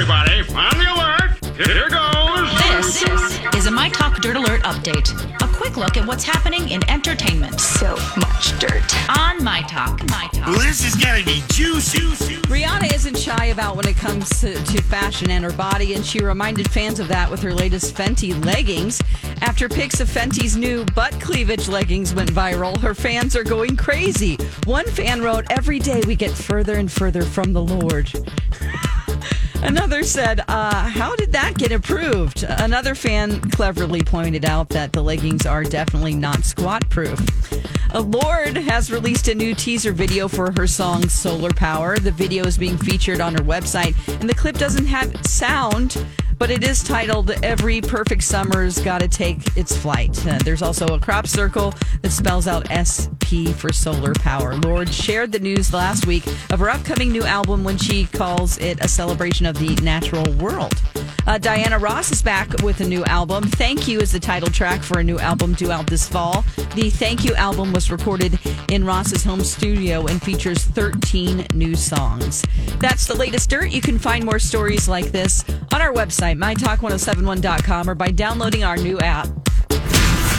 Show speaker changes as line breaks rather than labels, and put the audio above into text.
everybody. On the alert. Here goes.
This is a My Talk Dirt Alert update. A quick look at what's happening in entertainment
So much dirt.
on My Talk. My Talk.
This is gonna be juicy.
Rihanna isn't shy about when it comes to, to fashion and her body, and she reminded fans of that with her latest Fenty leggings. After pics of Fenty's new butt cleavage leggings went viral, her fans are going crazy. One fan wrote, Every day we get further and further from the Lord. Another said, uh, How did that get approved? Another fan cleverly pointed out that the leggings are definitely not squat proof. A Lorde has released a new teaser video for her song Solar Power. The video is being featured on her website, and the clip doesn't have sound, but it is titled Every Perfect Summer's Gotta Take Its Flight. Uh, there's also a crop circle that spells out SP for Solar Power. Lorde shared the news last week of her upcoming new album when she calls it a celebration of the natural world. Uh, Diana Ross is back with a new album. Thank You is the title track for a new album due out this fall. The Thank You album was recorded in Ross's home studio and features 13 new songs. That's the latest dirt. You can find more stories like this on our website, mytalk1071.com, or by downloading our new app.